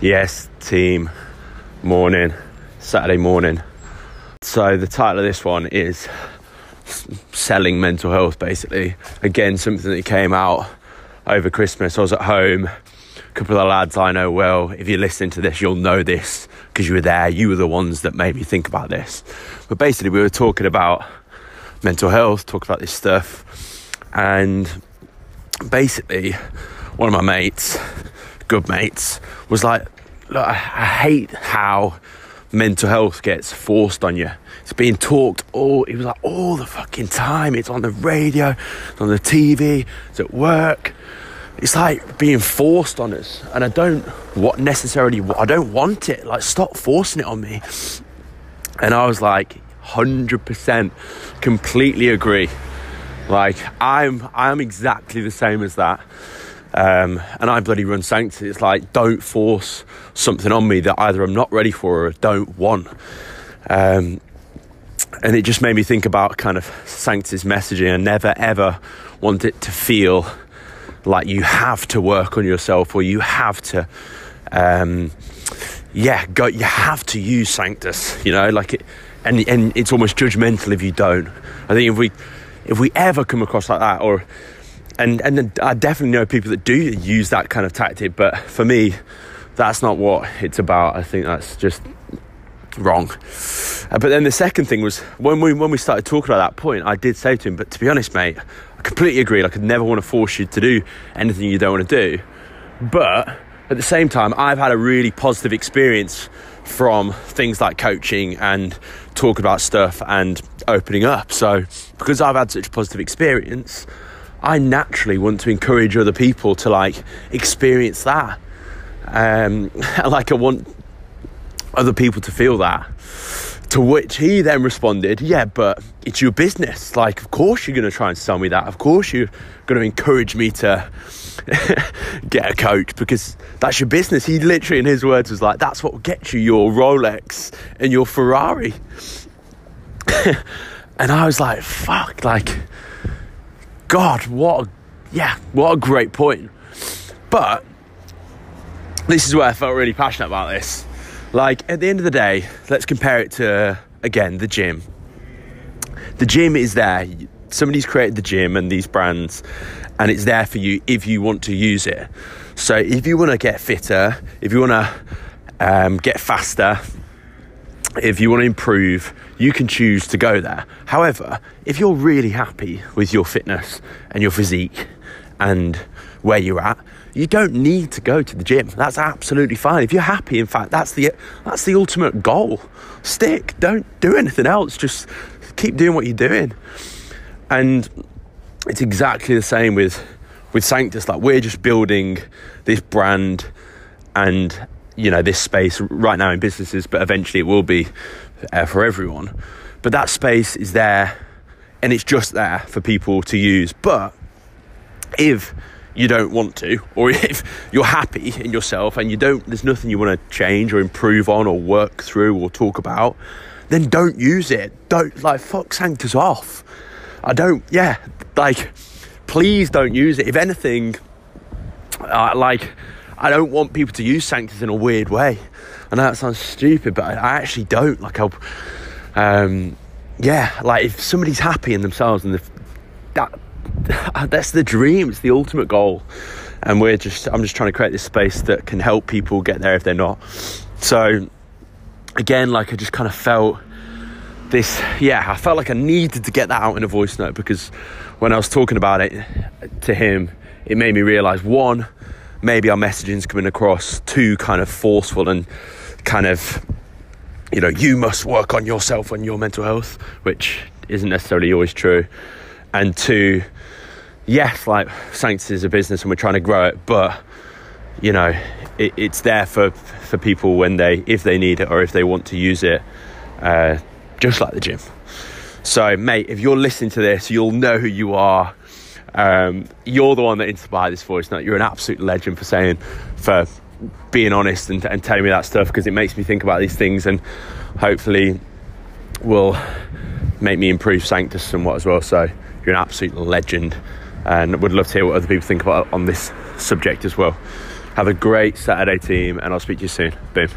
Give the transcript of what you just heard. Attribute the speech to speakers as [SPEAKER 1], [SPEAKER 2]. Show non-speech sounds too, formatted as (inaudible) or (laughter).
[SPEAKER 1] Yes, team, morning, Saturday morning. So, the title of this one is Selling Mental Health, basically. Again, something that came out over Christmas. I was at home, a couple of the lads I know well. If you're listening to this, you'll know this because you were there. You were the ones that made me think about this. But basically, we were talking about mental health, talking about this stuff, and basically, one of my mates, good mates, was like, Look, I, hate how mental health gets forced on you. It's being talked all, it was like all the fucking time. It's on the radio, it's on the TV, it's at work. It's like being forced on us. And I don't what necessarily, I don't want it. Like, stop forcing it on me. And I was like, 100% completely agree. Like, I'm, I'm exactly the same as that. Um, and I bloody run Sanctus. It's like, don't force something on me that either I'm not ready for or don't want. Um, and it just made me think about kind of Sanctus's messaging. I never ever want it to feel like you have to work on yourself or you have to, um, yeah, go. You have to use Sanctus. You know, like it, and and it's almost judgmental if you don't. I think if we if we ever come across like that, or and and I definitely know people that do use that kind of tactic, but for me, that's not what it's about. I think that's just wrong. Uh, but then the second thing was when we when we started talking about that point, I did say to him, "But to be honest, mate, I completely agree. Like, I could never want to force you to do anything you don't want to do, but at the same time, I've had a really positive experience." From things like coaching and talking about stuff and opening up. So, because I've had such a positive experience, I naturally want to encourage other people to like experience that. Um, (laughs) like I want other people to feel that. To which he then responded, Yeah, but it's your business. Like, of course you're going to try and sell me that. Of course you're going to encourage me to (laughs) get a coach because that's your business. He literally, in his words, was like, That's what will get you your Rolex and your Ferrari. (laughs) and I was like, Fuck, like, God, what a, yeah, what a great point. But this is where I felt really passionate about this. Like at the end of the day, let's compare it to again the gym. The gym is there. Somebody's created the gym and these brands, and it's there for you if you want to use it. So if you want to get fitter, if you want to um, get faster, if you want to improve, you can choose to go there. However, if you're really happy with your fitness and your physique and where you're at, you don't need to go to the gym. That's absolutely fine. If you're happy, in fact, that's the that's the ultimate goal. Stick. Don't do anything else. Just keep doing what you're doing. And it's exactly the same with with Sanctus. Like we're just building this brand and you know this space right now in businesses, but eventually it will be for everyone. But that space is there, and it's just there for people to use. But if you don't want to, or (laughs) if you're happy in yourself and you don't, there's nothing you want to change or improve on or work through or talk about, then don't use it. Don't like fuck Sanctus off. I don't. Yeah, like please don't use it. If anything, uh, like I don't want people to use Sanctus in a weird way. I know that sounds stupid, but I, I actually don't. Like, I'll, um, yeah, like if somebody's happy in themselves and that (laughs) that's the dream, it's the ultimate goal. And we're just, I'm just trying to create this space that can help people get there if they're not. So, again, like I just kind of felt this, yeah, I felt like I needed to get that out in a voice note because when I was talking about it to him, it made me realize one, maybe our messaging's coming across too kind of forceful and kind of you know you must work on yourself and your mental health which isn't necessarily always true. And two yes like sanctus is a business and we're trying to grow it but you know it, it's there for for people when they if they need it or if they want to use it uh, just like the gym. So mate if you're listening to this you'll know who you are um, you're the one that inspired this voice note. You're an absolute legend for saying, for being honest and, and telling me that stuff because it makes me think about these things and hopefully will make me improve Sanctus somewhat as well. So you're an absolute legend and would love to hear what other people think about on this subject as well. Have a great Saturday, team, and I'll speak to you soon. Boom.